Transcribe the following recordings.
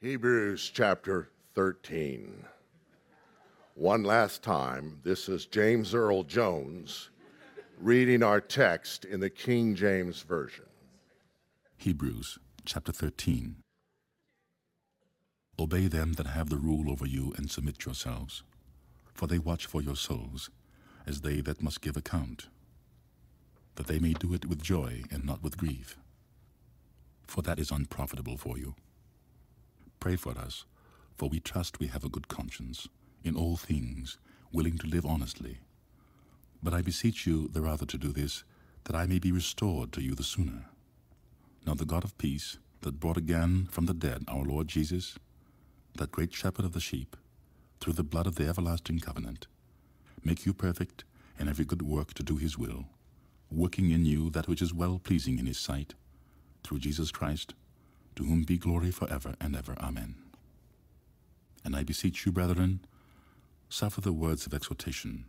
Hebrews chapter 13. One last time, this is James Earl Jones reading our text in the King James Version. Hebrews chapter 13. Obey them that have the rule over you and submit yourselves, for they watch for your souls, as they that must give account, that they may do it with joy and not with grief, for that is unprofitable for you. Pray for us, for we trust we have a good conscience, in all things, willing to live honestly. But I beseech you the rather to do this, that I may be restored to you the sooner. Now the God of peace, that brought again from the dead our Lord Jesus, that great shepherd of the sheep, through the blood of the everlasting covenant, make you perfect in every good work to do his will, working in you that which is well pleasing in his sight, through Jesus Christ, to whom be glory for ever and ever. Amen. And I beseech you, brethren, suffer the words of exhortation,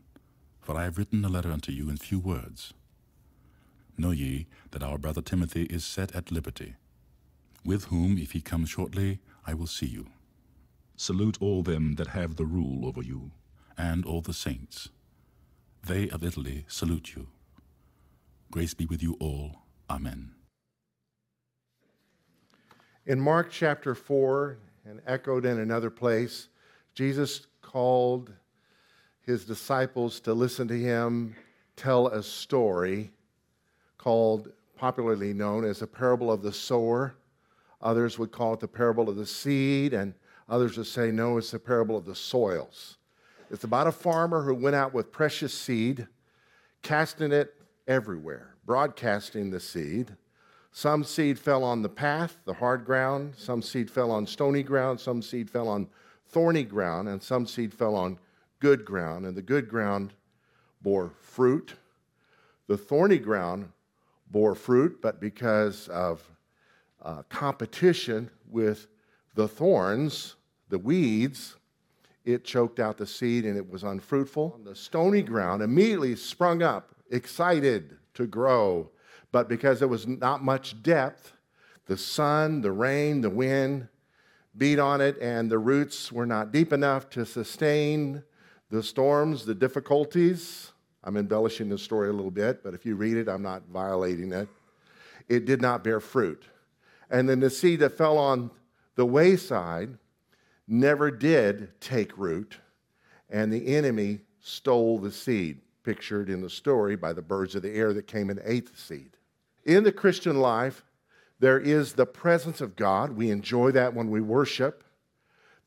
for I have written a letter unto you in few words. Know ye that our brother Timothy is set at liberty, with whom, if he come shortly, I will see you. Salute all them that have the rule over you, and all the saints. They of Italy salute you. Grace be with you all. Amen. In Mark chapter 4, and echoed in another place, Jesus called his disciples to listen to him tell a story called, popularly known as the parable of the sower. Others would call it the parable of the seed, and others would say, no, it's the parable of the soils. It's about a farmer who went out with precious seed, casting it everywhere, broadcasting the seed. Some seed fell on the path, the hard ground. Some seed fell on stony ground. Some seed fell on thorny ground. And some seed fell on good ground. And the good ground bore fruit. The thorny ground bore fruit, but because of uh, competition with the thorns, the weeds, it choked out the seed and it was unfruitful. The stony ground immediately sprung up, excited to grow but because there was not much depth, the sun, the rain, the wind beat on it, and the roots were not deep enough to sustain the storms, the difficulties. I'm embellishing the story a little bit, but if you read it, I'm not violating it. It did not bear fruit. And then the seed that fell on the wayside never did take root, and the enemy stole the seed, pictured in the story by the birds of the air that came and ate the seed. In the Christian life, there is the presence of God. We enjoy that when we worship.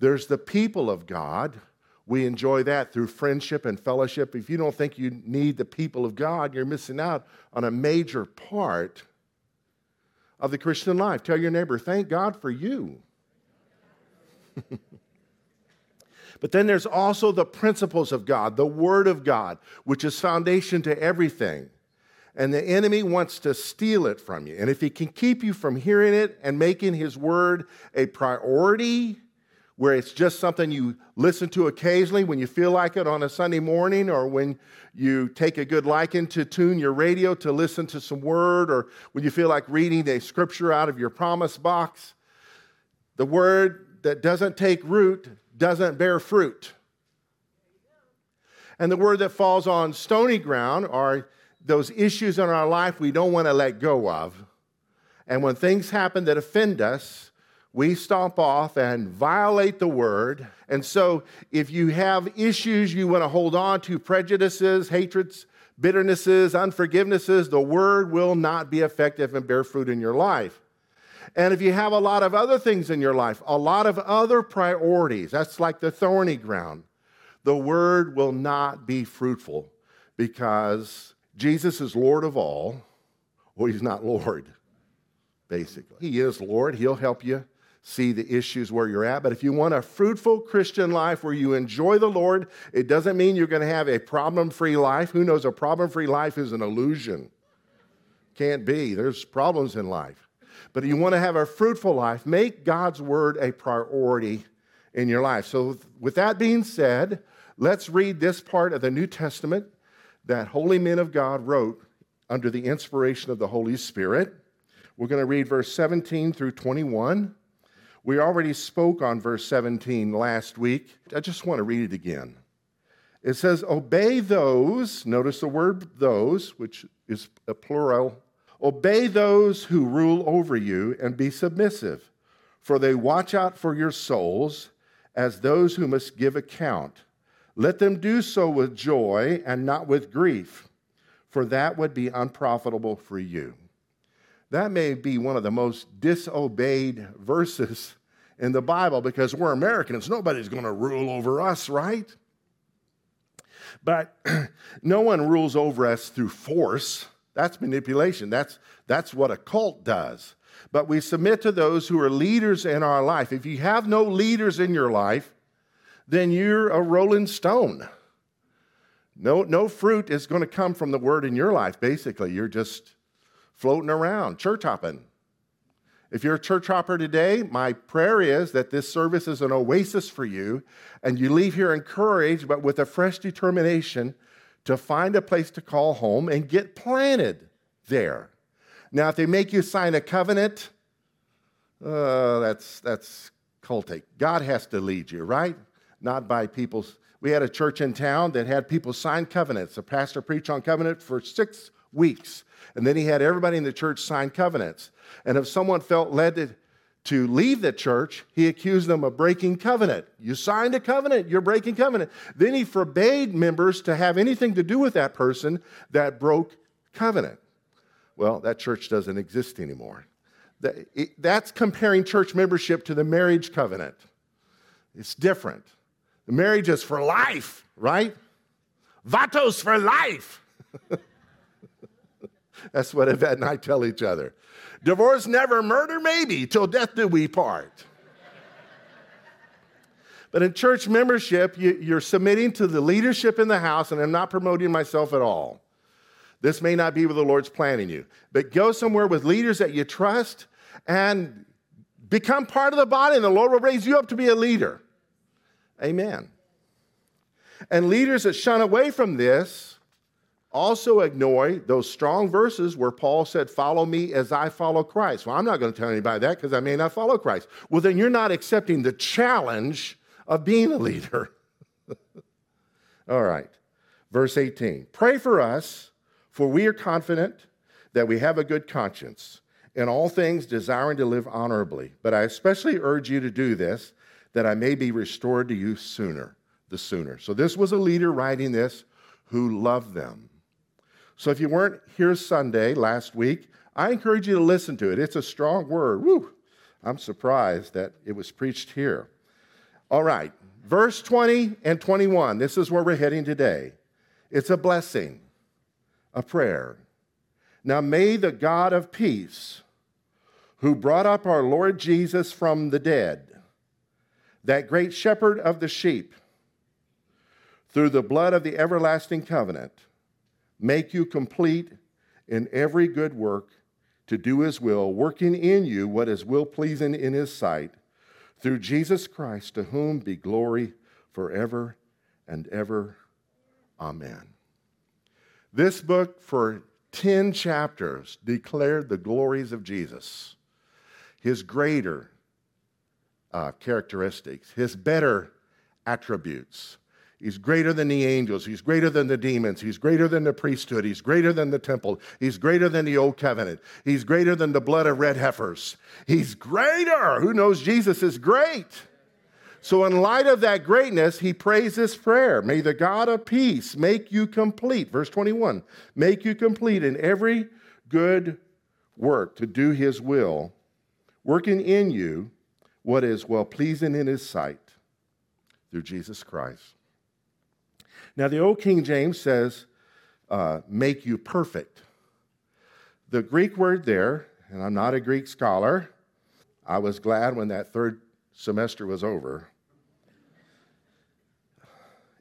There's the people of God. We enjoy that through friendship and fellowship. If you don't think you need the people of God, you're missing out on a major part of the Christian life. Tell your neighbor, thank God for you. but then there's also the principles of God, the Word of God, which is foundation to everything and the enemy wants to steal it from you. And if he can keep you from hearing it and making his word a priority, where it's just something you listen to occasionally when you feel like it on a Sunday morning or when you take a good liking to tune your radio to listen to some word or when you feel like reading a scripture out of your promise box, the word that doesn't take root doesn't bear fruit. And the word that falls on stony ground are those issues in our life we don't want to let go of. And when things happen that offend us, we stomp off and violate the word. And so, if you have issues you want to hold on to, prejudices, hatreds, bitternesses, unforgivenesses, the word will not be effective and bear fruit in your life. And if you have a lot of other things in your life, a lot of other priorities, that's like the thorny ground, the word will not be fruitful because Jesus is Lord of all. Well, he's not Lord, basically. He is Lord. He'll help you see the issues where you're at. But if you want a fruitful Christian life where you enjoy the Lord, it doesn't mean you're going to have a problem free life. Who knows? A problem free life is an illusion. Can't be. There's problems in life. But if you want to have a fruitful life, make God's word a priority in your life. So, with that being said, let's read this part of the New Testament that holy men of God wrote under the inspiration of the Holy Spirit. We're going to read verse 17 through 21. We already spoke on verse 17 last week. I just want to read it again. It says, Obey those, notice the word those, which is a plural. Obey those who rule over you and be submissive, for they watch out for your souls as those who must give account. Let them do so with joy and not with grief, for that would be unprofitable for you. That may be one of the most disobeyed verses in the Bible because we're Americans. Nobody's going to rule over us, right? But no one rules over us through force. That's manipulation. That's, that's what a cult does. But we submit to those who are leaders in our life. If you have no leaders in your life, then you're a rolling stone. No, no fruit is going to come from the word in your life, basically. You're just floating around, church hopping. If you're a church hopper today, my prayer is that this service is an oasis for you and you leave here encouraged, but with a fresh determination to find a place to call home and get planted there. Now, if they make you sign a covenant, uh, that's, that's cultic. God has to lead you, right? Not by people's. We had a church in town that had people sign covenants. The pastor preached on covenant for six weeks, and then he had everybody in the church sign covenants. And if someone felt led to, to leave the church, he accused them of breaking covenant. You signed a covenant, you're breaking covenant. Then he forbade members to have anything to do with that person that broke covenant. Well, that church doesn't exist anymore. That's comparing church membership to the marriage covenant. It's different. Marriage is for life, right? Vatos for life. That's what Yvette and I tell each other. Divorce never, murder maybe, till death do we part. But in church membership, you, are submitting to the leadership in the house, and I'm not promoting myself at all. This may not be where the Lord's planning you, but go somewhere with leaders that you trust and become part of the body, and the Lord will raise you up to be a leader. Amen. And leaders that shun away from this also ignore those strong verses where Paul said, Follow me as I follow Christ. Well, I'm not going to tell anybody that because I may not follow Christ. Well, then you're not accepting the challenge of being a leader. All right. Verse 18 Pray for us, for we are confident that we have a good conscience, in all things desiring to live honorably. But I especially urge you to do this, that I may be restored to you sooner, the sooner. So this was a leader writing this who loved them. So if you weren't here Sunday last week, I encourage you to listen to it. It's a strong word. Woo! I'm surprised that it was preached here. All right, verse 20 and 21. This is where we're heading today. It's a blessing, a prayer. Now may the God of peace, who brought up our Lord Jesus from the dead, that great shepherd of the sheep, through the blood of the everlasting covenant, make you complete in every good work to do his will, working in you what is will pleasing in his sight, through Jesus Christ, to whom be glory forever and ever. Amen. This book, for 10 chapters, declared the glories of Jesus, his greater uh, characteristics, his better attributes, He's greater than the angels. He's greater than the demons. He's greater than the priesthood. He's greater than the temple. He's greater than the old covenant. He's greater than the blood of red heifers. He's greater. Who knows Jesus is great? So, in light of that greatness, he prays this prayer May the God of peace make you complete. Verse 21 make you complete in every good work to do his will, working in you what is well pleasing in his sight through Jesus Christ. Now, the Old King James says, uh, make you perfect. The Greek word there, and I'm not a Greek scholar, I was glad when that third semester was over,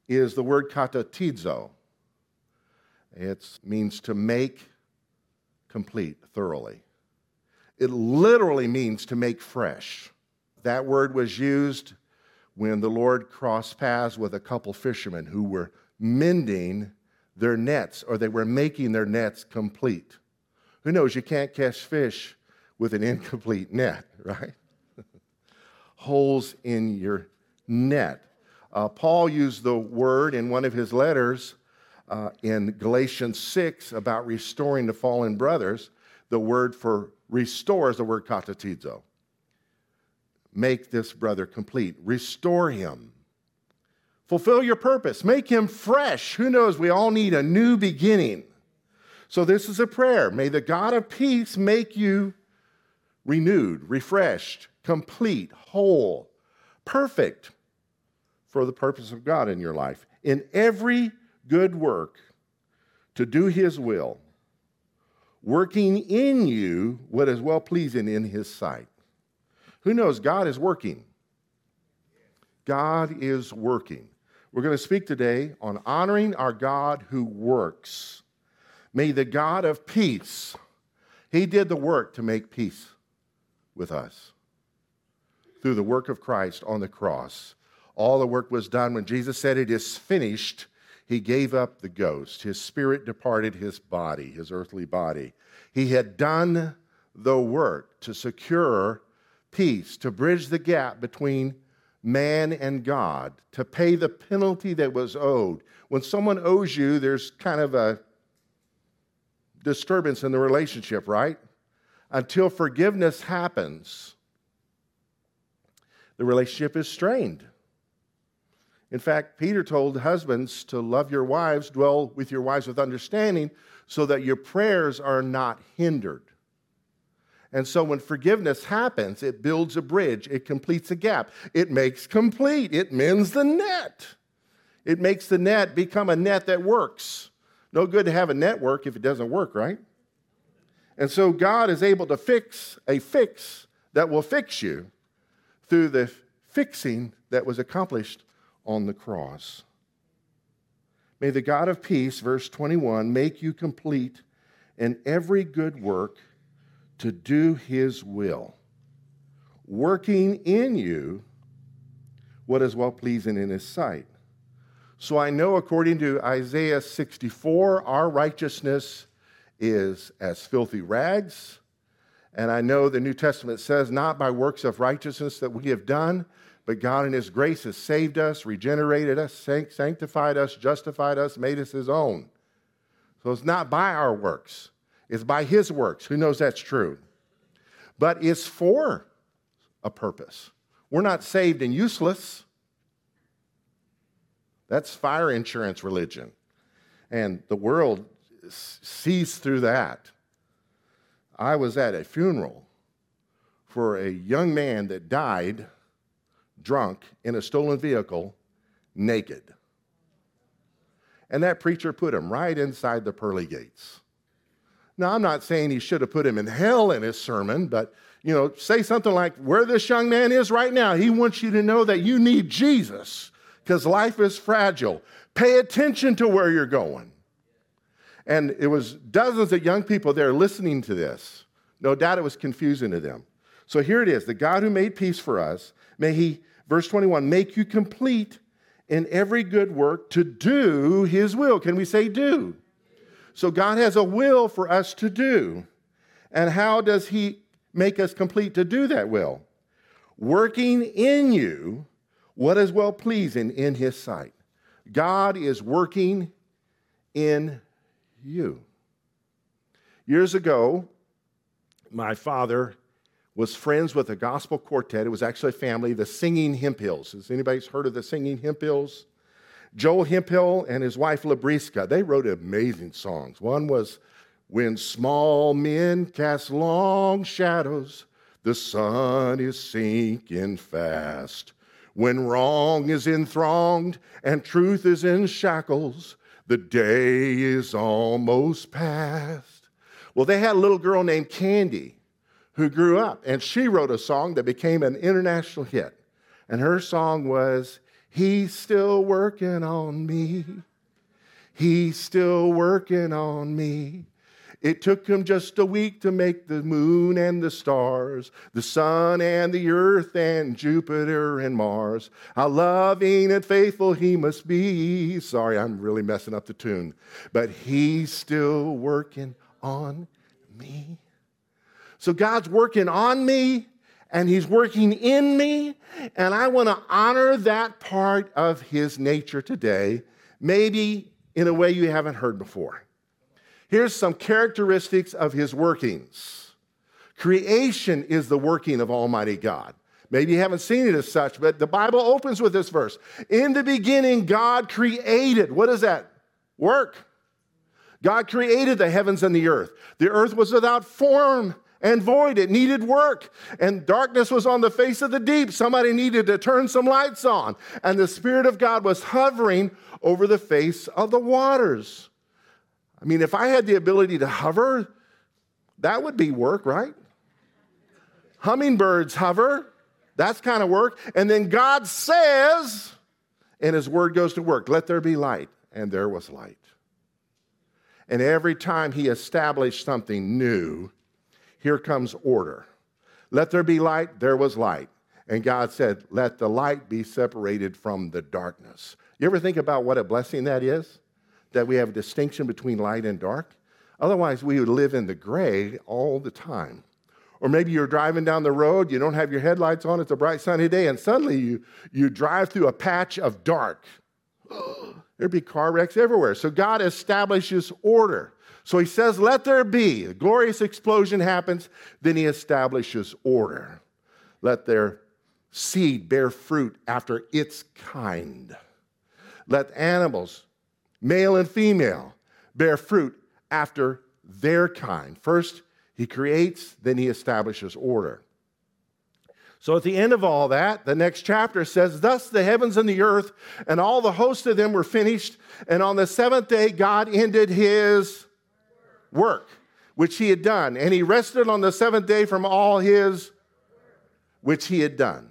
is the word katartizo. It means to make complete, thoroughly. It literally means to make fresh. That word was used when the Lord crossed paths with a couple fishermen who were mending their nets or they were making their nets complete. Who knows? You can't catch fish with an incomplete net, right? holes in your net. Uh, Paul used the word in one of his letters uh, in Galatians 6 about restoring the fallen brothers. The word for restore is the word katartizo. Make this brother complete, restore him. Fulfill your purpose, make him fresh. Who knows? We all need a new beginning. So, this is a prayer. May the God of peace make you renewed, refreshed, complete, whole, perfect for the purpose of God in your life. In every good work to do his will, working in you what is well pleasing in his sight. Who knows? God is working. God is working. We're going to speak today on honoring our God who works. May the God of peace, He did the work to make peace with us through the work of Christ on the cross. All the work was done. When Jesus said, It is finished, he gave up the ghost. His spirit departed his body, his earthly body. He had done the work to secure peace, to bridge the gap between man and God, to pay the penalty that was owed. When someone owes you, there's kind of a disturbance in the relationship, right? Until forgiveness happens, the relationship is strained. In fact, Peter told husbands to love your wives, dwell with your wives with understanding, so that your prayers are not hindered. And so when forgiveness happens, it builds a bridge, it completes a gap, it makes complete, it mends the net. It makes the net become a net that works. No good to have a network if it doesn't work, right? And so God is able to fix a fix that will fix you through the fixing that was accomplished on the cross. May the God of peace, verse 21, make you complete in every good work to do his will, working in you what is well pleasing in his sight. So I know, according to Isaiah 64, our righteousness is as filthy rags. And I know the New Testament says, not by works of righteousness that we have done, but God in His grace has saved us, regenerated us, sanctified us, justified us, made us His own. So it's not by our works, it's by His works. Who knows that's true? But it's for a purpose. We're not saved and useless. That's fire insurance religion. And the world sees through that. I was at a funeral for a young man that died drunk in a stolen vehicle, naked. And that preacher put him right inside the pearly gates. Now, I'm not saying he should have put him in hell in his sermon, but you know, say something like, where this young man is right now, he wants you to know that you need Jesus because life is fragile. Pay attention to where you're going. And it was dozens of young people there listening to this. No doubt it was confusing to them. So here it is the God who made peace for us, may he Verse 21 make you complete in every good work to do his will. Can we say do? So God has a will for us to do. And how does he make us complete to do that will? Working in you what is well pleasing in his sight. God is working in you. Years ago, my father was friends with a gospel quartet. It was actually a family, the Singing Hemphills. Has anybody heard of the Singing Hemphills? Joel Hemphill and his wife LaBreeska, they wrote amazing songs. One was When Small Men Cast Long Shadows, the sun is sinking fast. When wrong is enthronged and truth is in shackles, the day is almost past. Well, they had a little girl named Candy who grew up, and she wrote a song that became an international hit. And her song was, He's still working on me. He's still working on me. It took him just a week to make the moon and the stars, the sun and the earth and Jupiter and Mars. How loving and faithful he must be. Sorry, I'm really messing up the tune. But he's still working on me. So God's working on me and He's working in me, and I want to honor that part of His nature today, maybe in a way you haven't heard before. Here's some characteristics of His workings creation is the working of Almighty God. Maybe you haven't seen it as such, but the Bible opens with this verse In the beginning, God created. What is that? Work. God created the heavens and the earth. The earth was without form and void. It needed work. And darkness was on the face of the deep. Somebody needed to turn some lights on. And the Spirit of God was hovering over the face of the waters. I mean, if I had the ability to hover, that would be work, right? Hummingbirds hover. That's kind of work. And then God says, and His word goes to work, let there be light. And there was light. And every time He established something new, here comes order. Let there be light, there was light. And God said, Let the light be separated from the darkness. You ever think about what a blessing that is? That we have a distinction between light and dark? Otherwise, we would live in the gray all the time. Or maybe you're driving down the road, you don't have your headlights on, it's a bright sunny day, and suddenly you, you drive through a patch of dark. There'd be car wrecks everywhere. So God establishes order. So he says, Let there be. A glorious explosion happens. Then he establishes order. Let their seed bear fruit after its kind. Let animals, male and female, bear fruit after their kind. First, he creates, then he establishes order. So at the end of all that, the next chapter says, Thus the heavens and the earth and all the host of them were finished. And on the seventh day, God ended his work which he had done. And he rested on the seventh day from all his which he had done.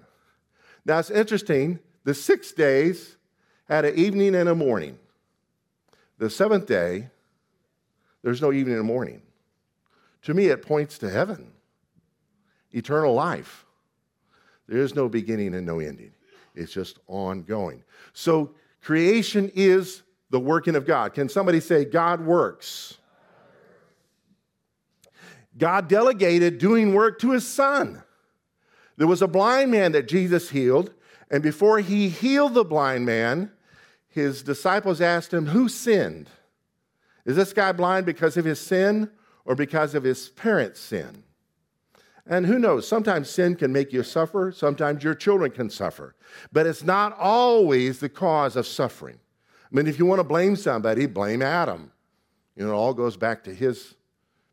Now it's interesting, the six days had an evening and a morning. The seventh day, there's no evening and morning. To me, it points to heaven, eternal life. There is no beginning and no ending, it's just ongoing. So, creation is the working of God. Can somebody say, God works? God delegated doing work to his son. There was a blind man that Jesus healed, and before he healed the blind man, his disciples asked him, Who sinned? Is this guy blind because of his sin or because of his parents' sin? And who knows, sometimes sin can make you suffer, sometimes your children can suffer, but it's not always the cause of suffering. I mean, if you want to blame somebody, blame Adam. You know, it all goes back to his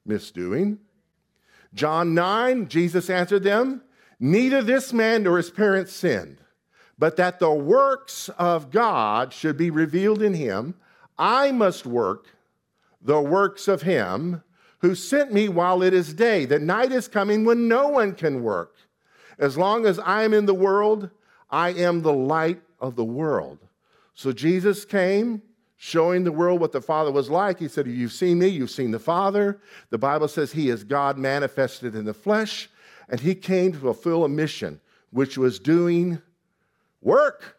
misdoing. John 9, Jesus answered them, Neither this man nor his parents sinned, but that the works of God should be revealed in him. I must work the works of him who sent me while it is day. The night is coming when no one can work. As long as I am in the world, I am the light of the world. So Jesus came showing the world what the Father was like. He said, You've seen me, you've seen the Father. The Bible says he is God manifested in the flesh, and he came to fulfill a mission, which was doing work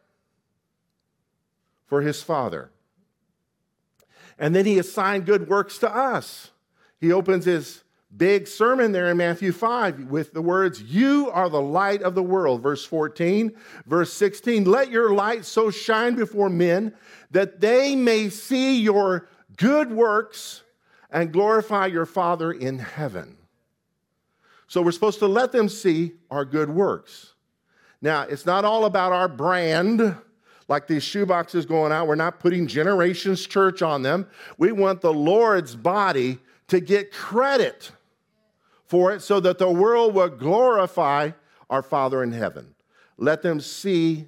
for his Father. And then he assigned good works to us. He opens his big sermon there in Matthew 5 with the words, You are the light of the world, verse 14. Verse 16, Let your light so shine before men that they may see your good works and glorify your Father in heaven. So we're supposed to let them see our good works. Now, it's not all about our brand, like these shoeboxes going out. We're not putting Generations Church on them. We want the Lord's body to get credit for it so that the world will glorify our Father in heaven. Let them see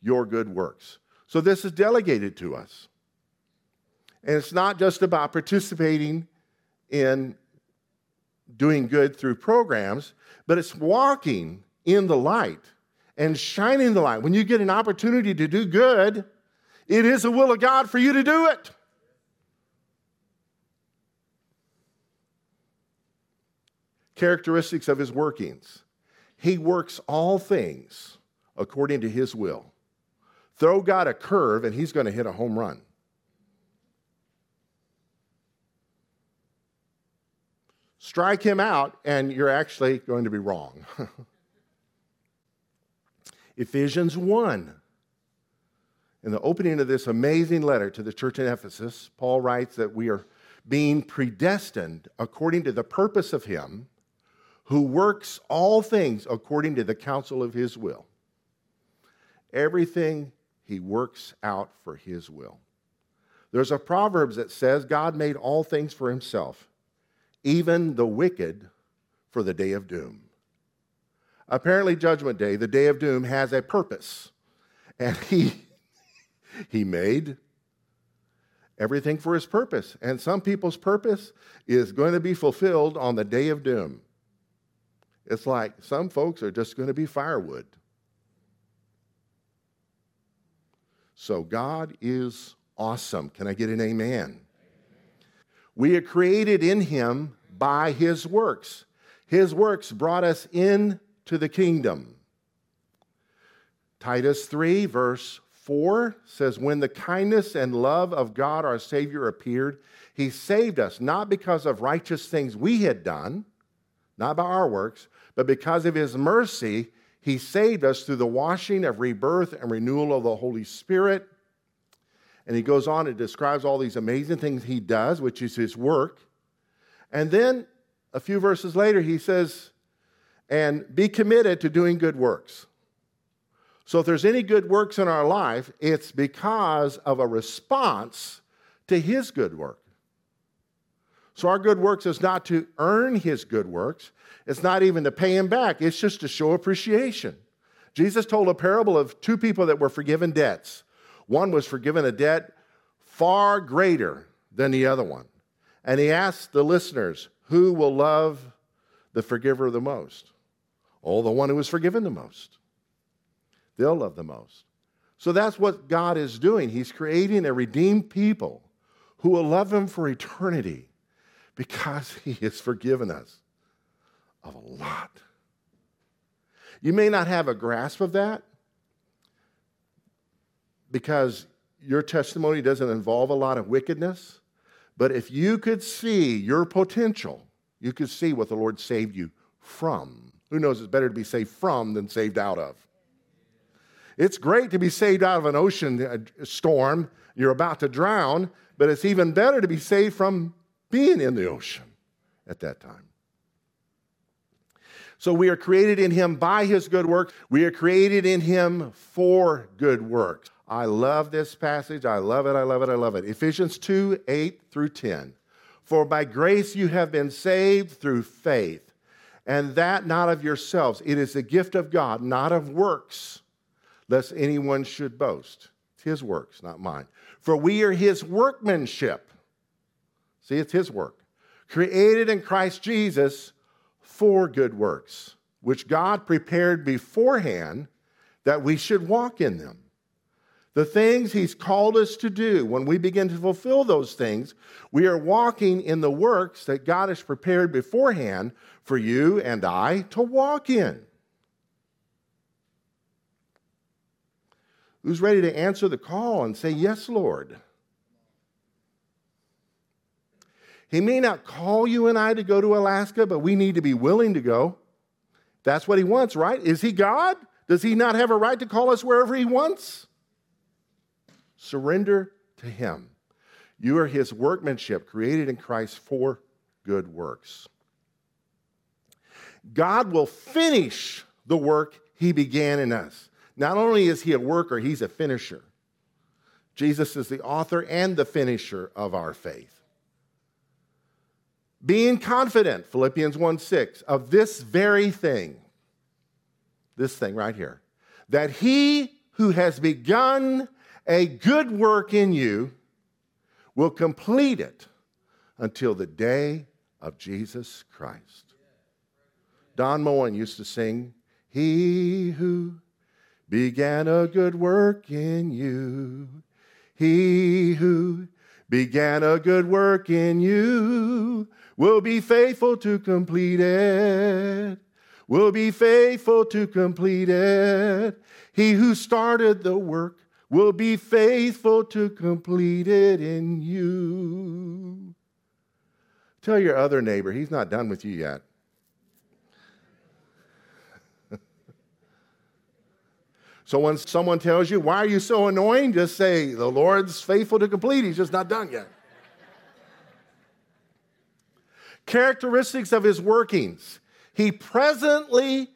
your good works. So this is delegated to us. And it's not just about participating in doing good through programs, but it's walking in the light and shining the light. When you get an opportunity to do good, it is the will of God for you to do it. Characteristics of his workings. He works all things according to his will. Throw God a curve and he's going to hit a home run. Strike him out and you're actually going to be wrong. Ephesians 1. In the opening of this amazing letter to the church in Ephesus, Paul writes that we are being predestined according to the purpose of Him who works all things according to the counsel of His will. Everything He works out for His will. There's a Proverbs that says God made all things for Himself, even the wicked for the day of doom. Apparently, Judgment Day, the day of doom, has a purpose. And He, he made everything for his purpose. And some people's purpose is going to be fulfilled on the day of doom. It's like some folks are just going to be firewood. So God is awesome. Can I get an amen? We are created in him by his works. His works brought us into the kingdom. Titus 3, verse 4 says, When the kindness and love of God our Savior appeared, he saved us, not because of righteous things we had done, not by our works, but because of his mercy, he saved us through the washing of rebirth and renewal of the Holy Spirit. And he goes on and describes all these amazing things he does, which is his work. And then a few verses later, he says, and be committed to doing good works. So if there's any good works in our life, it's because of a response to his good work. So our good works is not to earn his good works, it's not even to pay him back, it's just to show appreciation. Jesus told a parable of two people that were forgiven debts. One was forgiven a debt far greater than the other one. And he asked the listeners, Who will love the forgiver the most? Oh, the one who was forgiven the most they'll love the most. So that's what God is doing. He's creating a redeemed people who will love Him for eternity because He has forgiven us of a lot. You may not have a grasp of that because your testimony doesn't involve a lot of wickedness. But if you could see your potential, you could see what the Lord saved you from. Who knows, it's better to be saved from than saved out of. It's great to be saved out of an ocean storm. You're about to drown, but it's even better to be saved from being in the ocean at that time. So we are created in him by his good works. We are created in him for good works. I love this passage. I love it. I love it. I love it. Ephesians 2 8 through 10. For by grace you have been saved through faith, and that not of yourselves. It is the gift of God, not of works lest anyone should boast. It's his works, not mine. For we are his workmanship. See, it's his work. Created in Christ Jesus for good works, which God prepared beforehand that we should walk in them. The things he's called us to do, when we begin to fulfill those things, we are walking in the works that God has prepared beforehand for you and I to walk in. who's ready to answer the call and say, Yes, Lord. He may not call you and I to go to Alaska, but we need to be willing to go. That's what he wants, right? Is he God? Does he not have a right to call us wherever he wants? Surrender to him. You are his workmanship, created in Christ for good works. God will finish the work he began in us. Not only is he a worker, he's a finisher. Jesus is the author and the finisher of our faith. Being confident, Philippians 1 6, of this very thing, this thing right here, that he who has begun a good work in you will complete it until the day of Jesus Christ. Don Moen used to sing, He who began a good work in you. He who began a good work in you will be faithful to complete it. Will be faithful to complete it. He who started the work will be faithful to complete it in you. Tell your other neighbor, he's not done with you yet. So when someone tells you, Why are you so annoying? just say, The Lord's faithful to complete. He's just not done yet. Characteristics of his workings. He presently,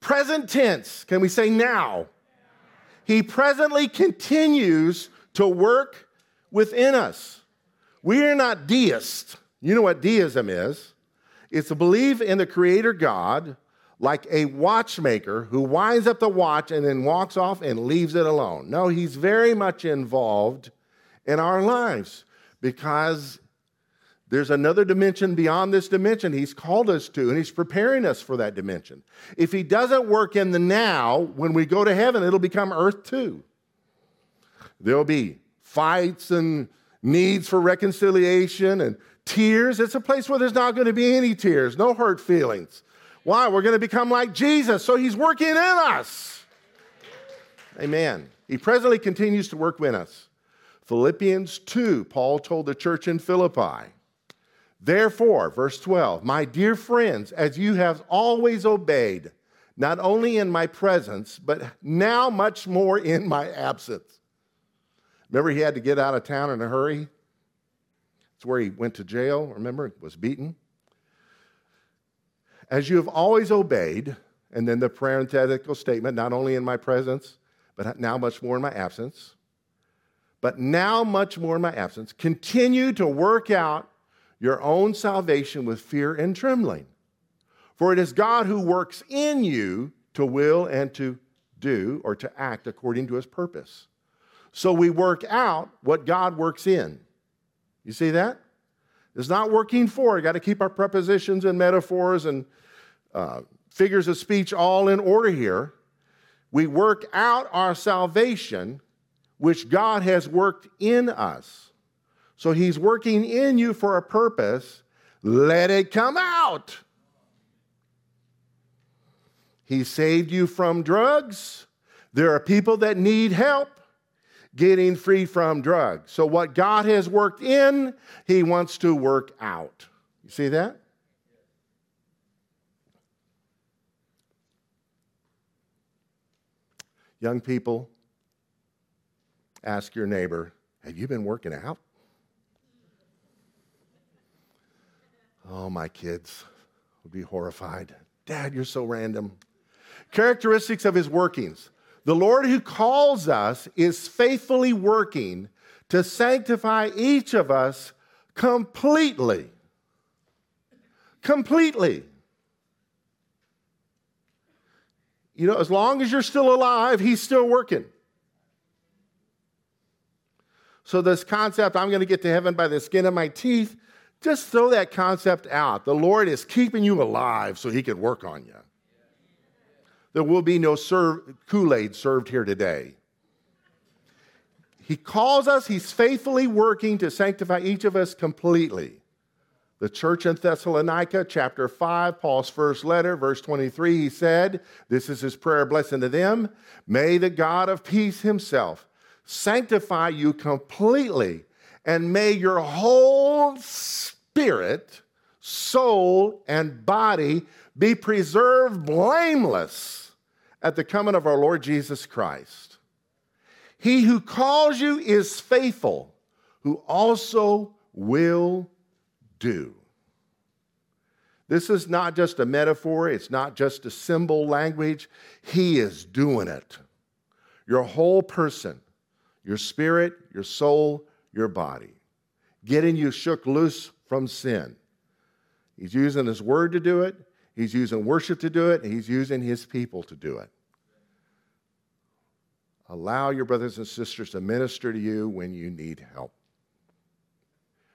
present tense, can we say now? He presently continues to work within us. We are not deists. You know what deism is? It's a belief in the creator God like a watchmaker who winds up the watch and then walks off and leaves it alone. No, he's very much involved in our lives because there's another dimension beyond this dimension he's called us to, and he's preparing us for that dimension. If he doesn't work in the now, when we go to heaven, it'll become earth too. There'll be fights and needs for reconciliation and tears. It's a place where there's not going to be any tears, no hurt feelings. Why? We're going to become like Jesus. So he's working in us. Amen. He presently continues to work in us. Philippians 2, Paul told the church in Philippi, Therefore, verse 12, my dear friends, as you have always obeyed, not only in my presence, but now much more in my absence. Remember, he had to get out of town in a hurry? It's where he went to jail, remember, was beaten as you have always obeyed, and then the parenthetical statement, not only in my presence, but now much more in my absence, but now much more in my absence, continue to work out your own salvation with fear and trembling. For it is God who works in you to will and to do or to act according to his purpose. So we work out what God works in. You see that? It's not working for. Got to keep our prepositions and metaphors and uh, figures of speech all in order here. We work out our salvation, which God has worked in us. So He's working in you for a purpose. Let it come out. He saved you from drugs. There are people that need help getting free from drugs. So, what God has worked in, He wants to work out. You see that? Young people, ask your neighbor, Have you been working out? Oh, my kids would be horrified. Dad, you're so random. Characteristics of his workings. The Lord who calls us is faithfully working to sanctify each of us completely. Completely. you know, as long as you're still alive, he's still working. So, this concept, I'm going to get to heaven by the skin of my teeth, just throw that concept out. The Lord is keeping you alive so he can work on you. There will be no Kool Aid served here today. He calls us, he's faithfully working to sanctify each of us completely. The church in Thessalonica, chapter 5, Paul's first letter, verse 23, he said, This is his prayer blessing to them. May the God of peace himself sanctify you completely, and may your whole spirit, soul, and body be preserved blameless at the coming of our Lord Jesus Christ. He who calls you is faithful, who also will do. This is not just a metaphor, it's not just a symbol language. He is doing it. Your whole person, your spirit, your soul, your body, getting you shook loose from sin. He's using His word to do it, He's using worship to do it, He's using His people to do it. Allow your brothers and sisters to minister to you when you need help.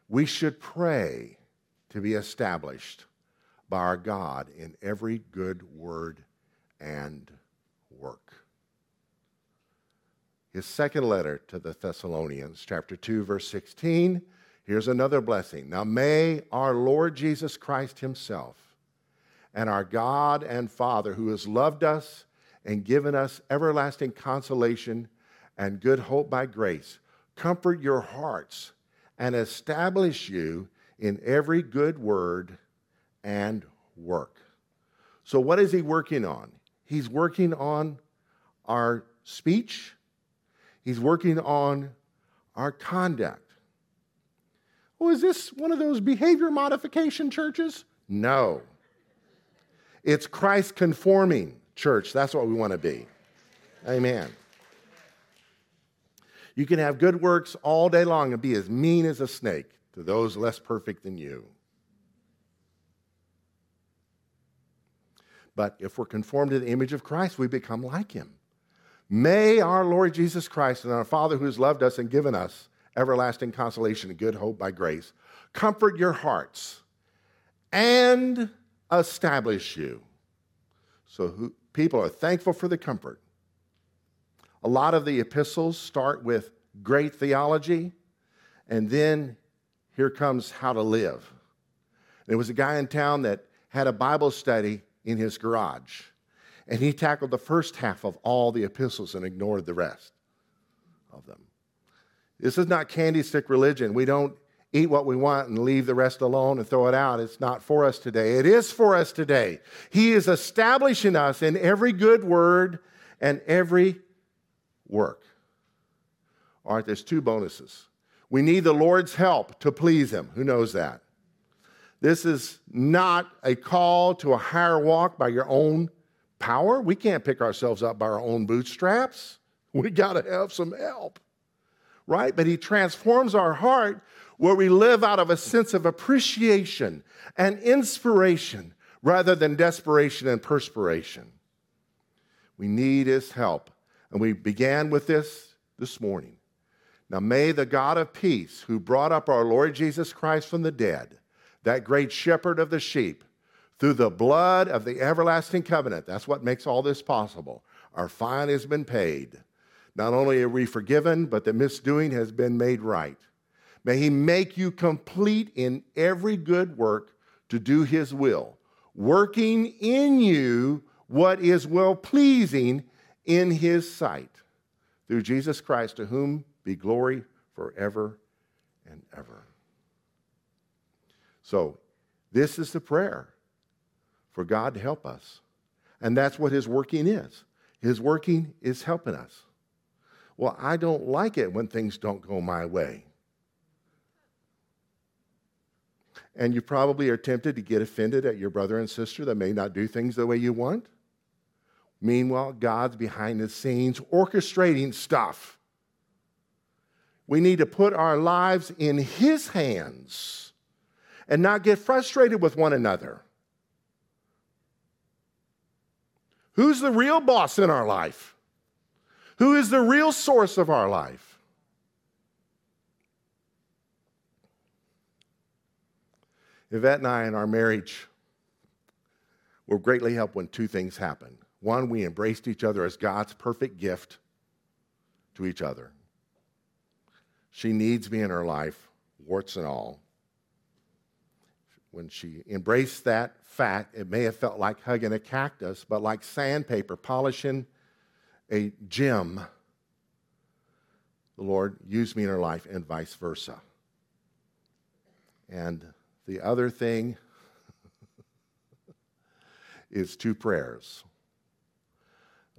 We should pray to be established by our God in every good word and work. His second letter to the Thessalonians, chapter 2, verse 16. Here's another blessing. Now may our Lord Jesus Christ Himself and our God and Father, who has loved us and given us everlasting consolation and good hope by grace, comfort your hearts and establish you in every good word and work. So, what is he working on? He's working on our speech, He's working on our conduct. Oh, is this one of those behavior modification churches? No. It's Christ conforming church. That's what we want to be. Amen. You can have good works all day long and be as mean as a snake to those less perfect than you. But if we're conformed to the image of Christ, we become like him. May our Lord Jesus Christ and our Father who has loved us and given us everlasting consolation and good hope by grace comfort your hearts and establish you. So who, people are thankful for the comfort. A lot of the epistles start with great theology, and then here comes how to live. There was a guy in town that had a Bible study in his garage, and he tackled the first half of all the epistles and ignored the rest of them. This is not candy stick religion. We don't eat what we want and leave the rest alone and throw it out. It's not for us today. It is for us today. He is establishing us in every good word and every work. All right, there's two bonuses. We need the Lord's help to please Him. Who knows that? This is not a call to a higher walk by your own power. We can't pick ourselves up by our own bootstraps. We got to have some help, right? But He transforms our heart where we live out of a sense of appreciation and inspiration rather than desperation and perspiration. We need His help. And we began with this this morning. Now, may the God of peace, who brought up our Lord Jesus Christ from the dead, that great shepherd of the sheep, through the blood of the everlasting covenant, that's what makes all this possible. Our fine has been paid. Not only are we forgiven, but the misdoing has been made right. May He make you complete in every good work to do His will, working in you what is well pleasing in His sight. Through Jesus Christ, to whom be glory forever and ever. So, this is the prayer for God to help us. And that's what His working is. His working is helping us. Well, I don't like it when things don't go my way. And you probably are tempted to get offended at your brother and sister that may not do things the way you want. Meanwhile, God's behind the scenes orchestrating stuff. We need to put our lives in His hands and not get frustrated with one another. Who's the real boss in our life? Who is the real source of our life? Yvette and I, in our marriage, were greatly helped when two things happened. One, we embraced each other as God's perfect gift to each other. She needs me in her life, warts and all. When she embraced that fact, it may have felt like hugging a cactus, but like sandpaper polishing a gem. The Lord used me in her life, and vice versa. And the other thing is two prayers.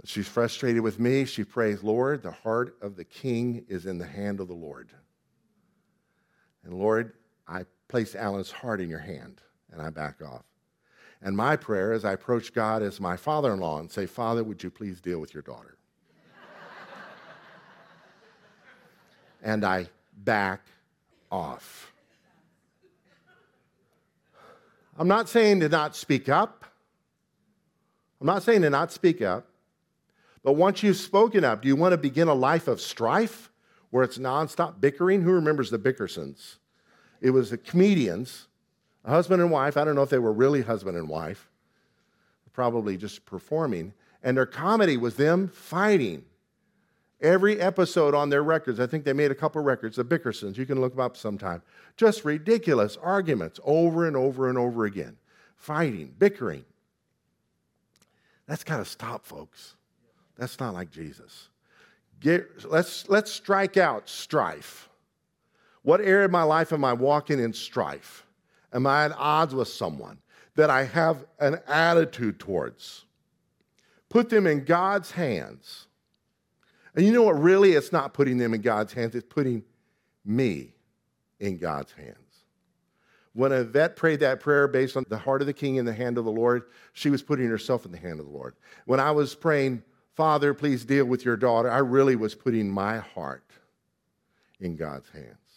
She's frustrated with me. She prays, Lord, the heart of the king is in the hand of the Lord. And Lord, I place Alan's heart in your hand, and I back off. And my prayer as I approach God as my father in law and say, Father, would you please deal with your daughter? and I back off. I'm not saying to not speak up. I'm not saying to not speak up. But once you've spoken up, do you want to begin a life of strife where it's nonstop bickering? Who remembers the Bickersons? It was the comedians, a husband and wife. I don't know if they were really husband and wife, probably just performing. And their comedy was them fighting. Every episode on their records, I think they made a couple records, the Bickersons, you can look them up sometime. Just ridiculous arguments over and over and over again. Fighting, bickering. That's got to stop, folks. That's not like Jesus. Get, let's, let's strike out strife. What area of my life am I walking in strife? Am I at odds with someone that I have an attitude towards? Put them in God's hands. And you know what? Really, it's not putting them in God's hands, it's putting me in God's hands. When Yvette prayed that prayer based on the heart of the king in the hand of the Lord, she was putting herself in the hand of the Lord. When I was praying, Father, please deal with your daughter, I really was putting my heart in God's hands.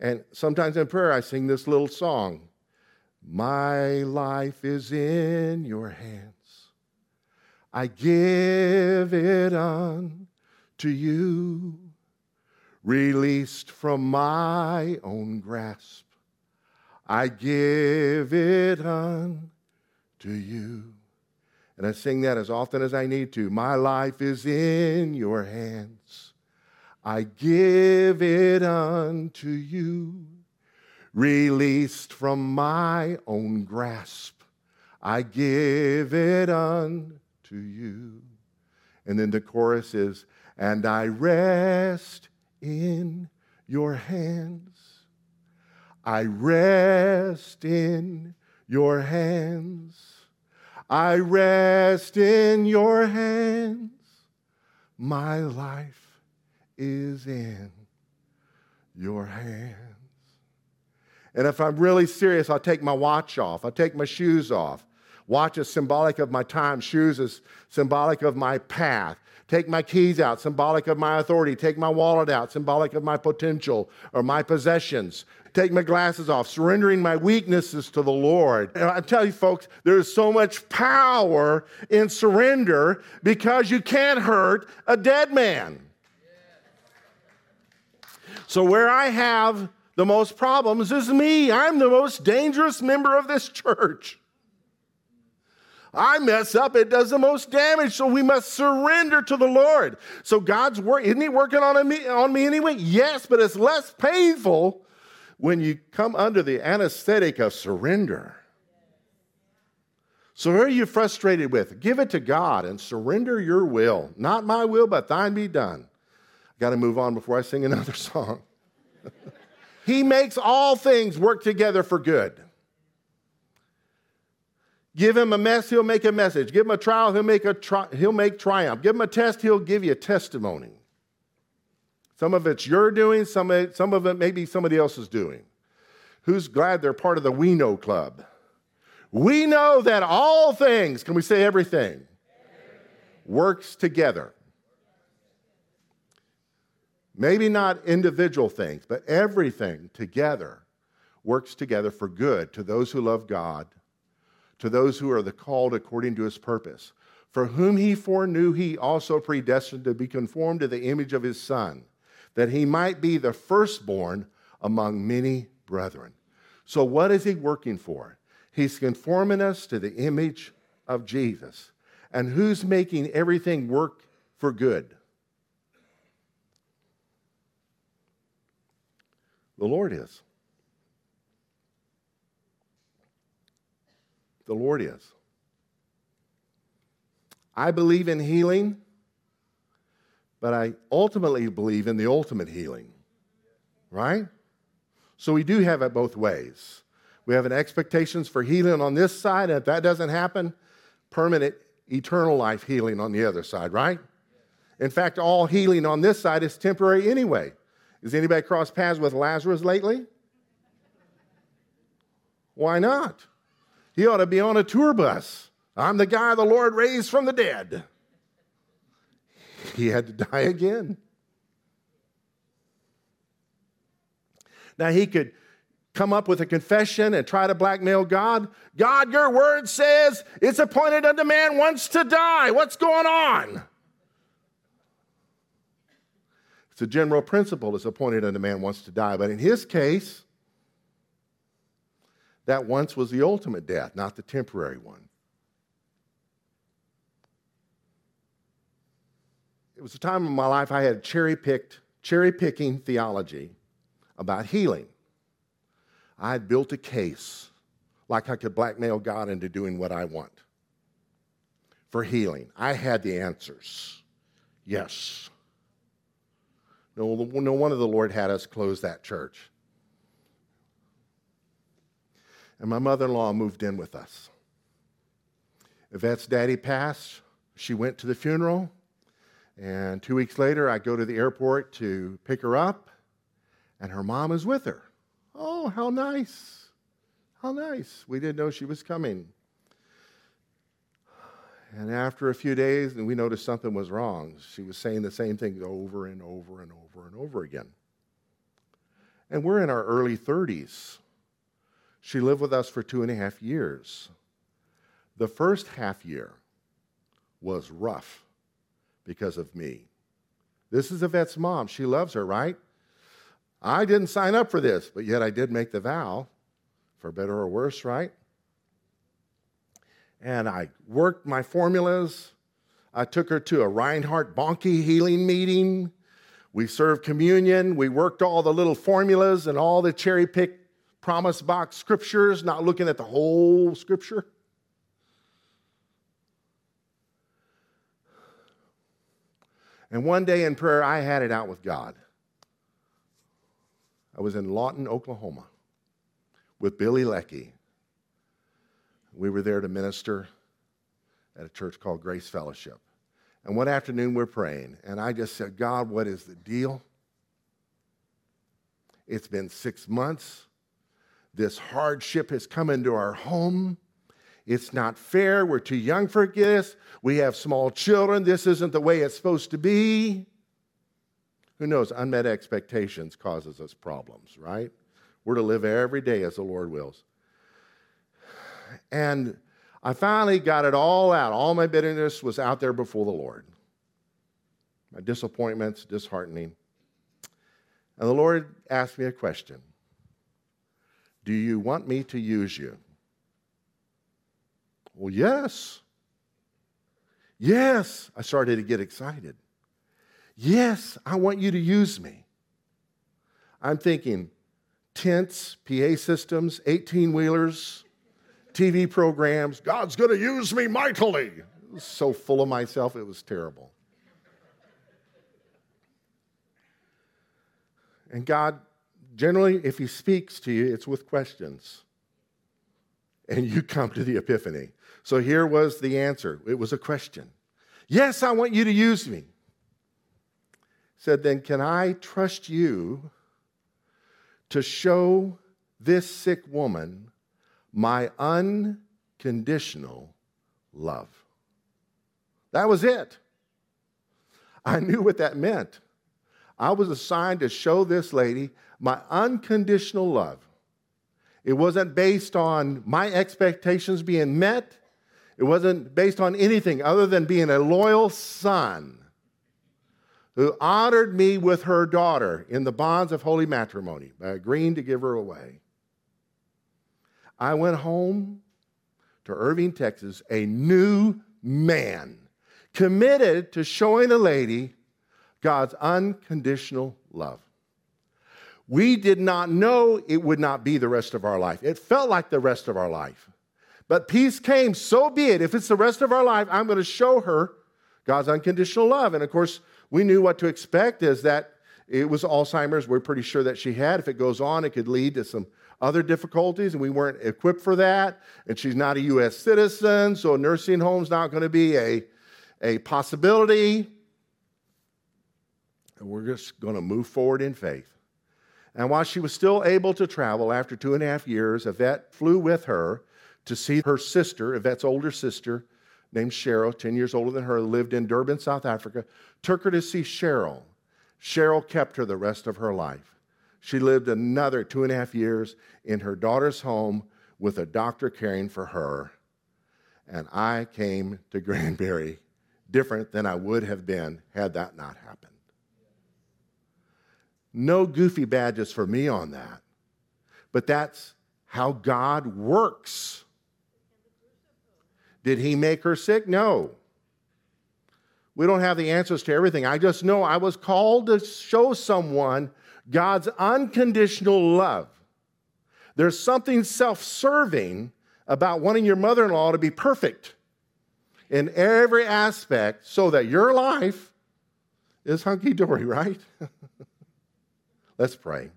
And sometimes in prayer, I sing this little song My life is in your hands. I give it unto you, released from my own grasp. I give it unto you. And I sing that as often as I need to. My life is in your hands. I give it unto you, released from my own grasp. I give it unto you. And then the chorus is, and I rest in your hands. I rest in your hands. I rest in your hands. My life is in your hands. And if I'm really serious, I'll take my watch off, I'll take my shoes off. Watch is symbolic of my time, shoes is symbolic of my path. Take my keys out, symbolic of my authority. Take my wallet out, symbolic of my potential or my possessions take my glasses off, surrendering my weaknesses to the Lord. And I tell you, folks, there's so much power in surrender because you can't hurt a dead man. So, where I have the most problems is me. I'm the most dangerous member of this church. I mess up, it does the most damage. So we must surrender to the Lord. So God's work, isn't He working on me, on me anyway? Yes, but it's less painful when you come under the anesthetic of surrender. So, who are you frustrated with? Give it to God and surrender your will. Not my will, but thine be done. Got to move on before I sing another song. he makes all things work together for good. Give him a mess, he'll make a message. Give him a trial, he'll make, a tri- he'll make triumph. Give him a test, he'll give you a testimony. Some of it's your doing, some of it, some of it maybe somebody else is doing. Who's glad they're part of the We Know Club? We know that all things, can we say everything? everything. Works together. Maybe not individual things, but everything together works together for good to those who love God, to those who are the called according to his purpose. For whom he foreknew, he also predestined to be conformed to the image of his Son that he might be the firstborn among many brethren. So, what is he working for? He's conforming us to the image of Jesus. And who's making everything work for good? The Lord is. The Lord is. I believe in healing but I ultimately believe in the ultimate healing, right? So we do have it both ways. We have an expectations for healing on this side, and if that doesn't happen, permanent eternal life healing on the other side, right? In fact, all healing on this side is temporary anyway. Has anybody crossed paths with Lazarus lately? Why not? He ought to be on a tour bus. I'm the guy the Lord raised from the dead he had to die again. Now, he could come up with a confession and try to blackmail God. God, your word says it's appointed unto man once to die. What's going on? It's a general principle it's appointed unto man once to die. But in his case, that once was the ultimate death, not the temporary one. it was a time in my life I had cherry picked, cherry picking theology about healing. I had built a case like I could blackmail God into doing what I want for healing. I had the answers. Yes. No, no wonder the Lord had us close that church. And my mother in law moved in with us. Yvette's daddy passed. She went to the funeral. And two weeks later, I go to the airport to pick her up, and her mom is with her. Oh, how nice! How nice. We didn't know she was coming. And after a few days, we noticed something was wrong. She was saying the same thing over and over and over and over again. And we're in our early 30s. She lived with us for two and a half years. The first half year was rough because of me. This is Yvette's mom. She loves her, right? I didn't sign up for this, but yet I did make the vow, for better or worse, right? And I worked my formulas. I took her to a Reinhard Bonnke healing meeting. We served communion. We worked all the little formulas and all the cherry picked promise box scriptures, not looking at the whole scripture. And one day in prayer, I had it out with God. I was in Lawton, Oklahoma with Billy Leckie. We were there to minister at a church called Grace Fellowship. And one afternoon we're praying, and I just said, God, what is the deal? It's been six months. This hardship has come into our home. It's not fair. We're too young for this. We have small children. This isn't the way it's supposed to be. Who knows? Unmet expectations causes us problems, right? We're to live every day as the Lord wills. And I finally got it all out. All my bitterness was out there before the Lord. My disappointments, disheartening. And the Lord asked me a question Do you want me to use you? Well, yes. Yes. I started to get excited. Yes, I want you to use me. I'm thinking tents, PA systems, 18 wheelers, TV programs. God's going to use me mightily. so full of myself, it was terrible. And God, generally, if He speaks to you, it's with questions. And you come to the epiphany. So here was the answer it was a question. Yes, I want you to use me. Said, then can I trust you to show this sick woman my unconditional love. That was it. I knew what that meant. I was assigned to show this lady my unconditional love. It wasn't based on my expectations being met. It wasn't based on anything other than being a loyal son who honored me with her daughter in the bonds of holy matrimony by agreeing to give her away. I went home to Irving, Texas, a new man, committed to showing a lady God's unconditional love. We did not know it would not be the rest of our life. It felt like the rest of our life. But peace came, so be it. If it's the rest of our life, I'm going to show her God's unconditional love. And of course, we knew what to expect is that it was Alzheimer's. We're pretty sure that she had. If it goes on, it could lead to some other difficulties, and we weren't equipped for that. And she's not a U.S. citizen, so a nursing home's not going to be a, a possibility. And we're just going to move forward in faith. And while she was still able to travel after two and a half years, Yvette flew with her to see her sister, Yvette's older sister, named Cheryl, 10 years older than her, lived in Durban, South Africa, took her to see Cheryl. Cheryl kept her the rest of her life. She lived another two and a half years in her daughter's home with a doctor caring for her. And I came to Granbury different than I would have been had that not happened. No goofy badges for me on that. But that's how God works. Did he make her sick? No. We don't have the answers to everything. I just know I was called to show someone God's unconditional love. There's something self serving about wanting your mother in law to be perfect in every aspect so that your life is hunky dory, right? Let's pray.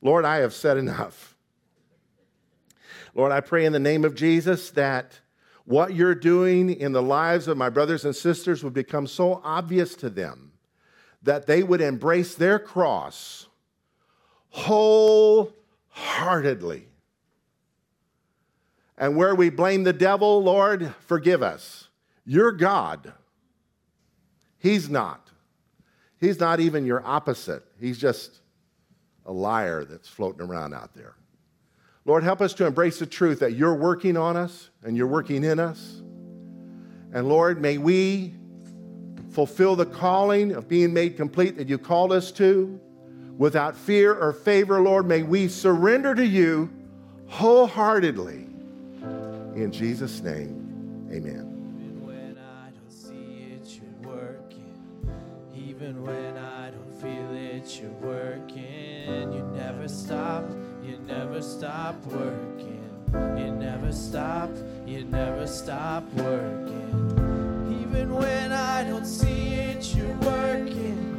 Lord, I have said enough. Lord, I pray in the name of Jesus that what you're doing in the lives of my brothers and sisters would become so obvious to them that they would embrace their cross wholeheartedly. And where we blame the devil, Lord, forgive us. You're God. He's not. He's not even your opposite. He's just a liar that's floating around out there. Lord, help us to embrace the truth that you're working on us and you're working in us. And Lord, may we fulfill the calling of being made complete that you called us to without fear or favor, Lord. May we surrender to you wholeheartedly. In Jesus' name, amen. Even when I don't see it, you're working. Even when I don't feel it, you're working. You never stop, you never stop working. You never stop, you never stop working. Even when I don't see it, you're working.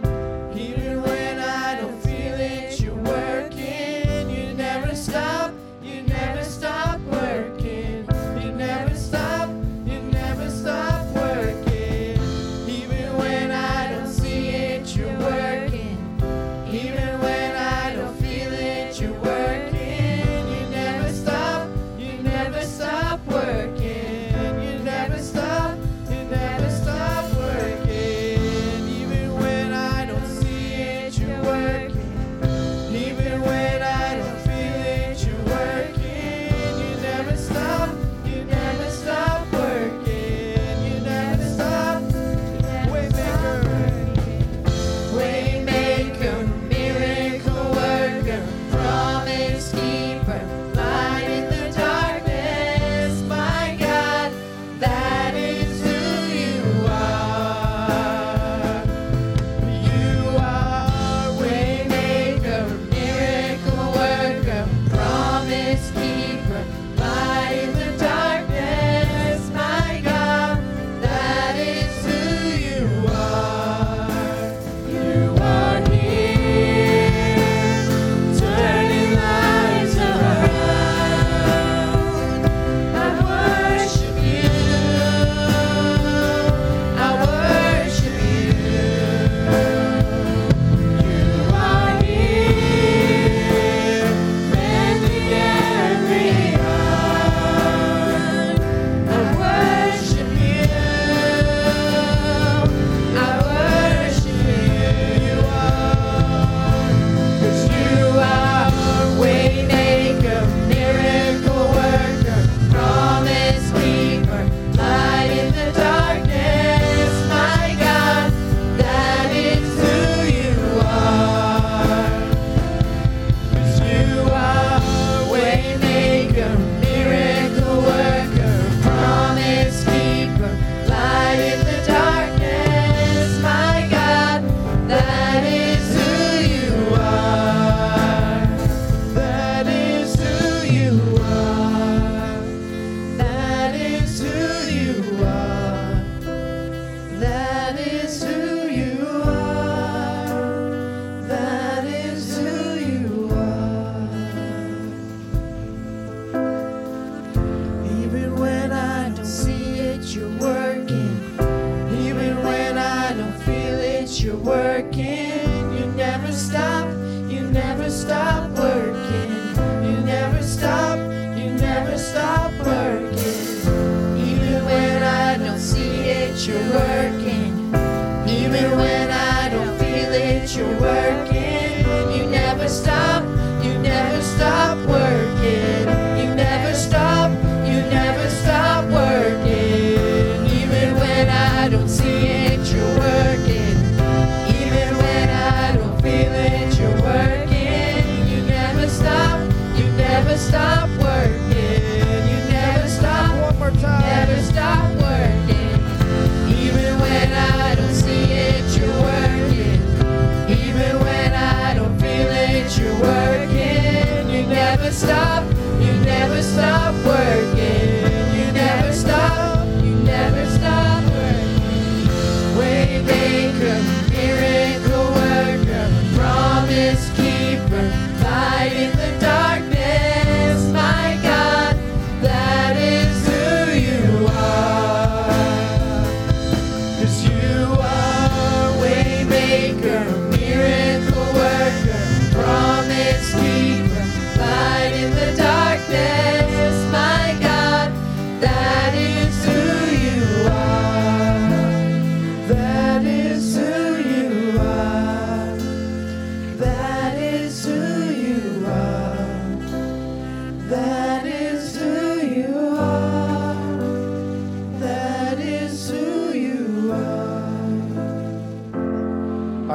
working.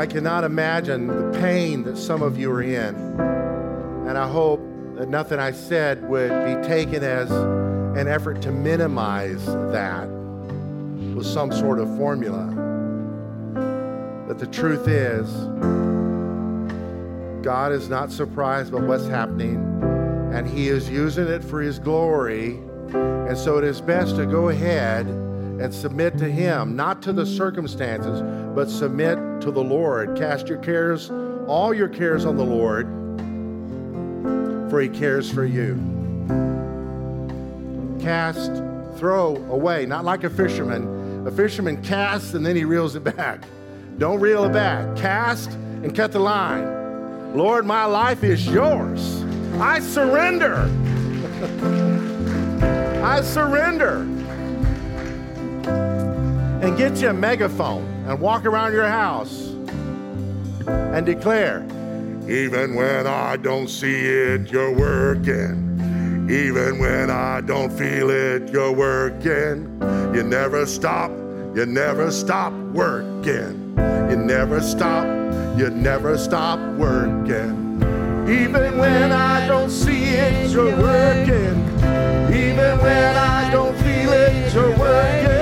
I cannot imagine the pain that some of you are in. And I hope that nothing I said would be taken as an effort to minimize that with some sort of formula. But the truth is, God is not surprised by what's happening, and He is using it for His glory. And so it is best to go ahead and submit to Him, not to the circumstances, but submit to the Lord. Cast your cares, all your cares on the Lord, for He cares for you. Cast, throw away, not like a fisherman. A fisherman casts and then he reels it back. Don't reel it back. Cast and cut the line. Lord, my life is yours. I surrender. I surrender. And get you a megaphone and walk around your house and declare, even when I don't see it, you're working. Even when I don't feel it, you're working. You never stop, you never stop working. You never stop, you never stop working. Even when I don't see it, you're working. Even when I don't feel it, you're working.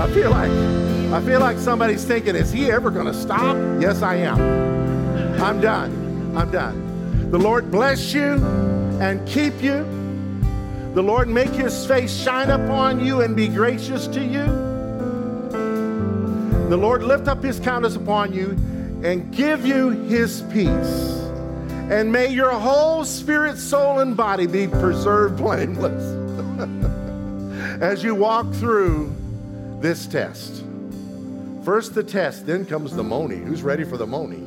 I feel like I feel like somebody's thinking, is he ever going to stop? Yes, I am. I'm done. I'm done. The Lord bless you and keep you. The Lord make his face shine upon you and be gracious to you. The Lord lift up his countenance upon you and give you his peace. And may your whole spirit, soul, and body be preserved blameless as you walk through this test. First the test, then comes the Moni. Who's ready for the Moni?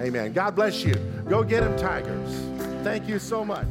Amen. God bless you. Go get him, Tigers. Thank you so much.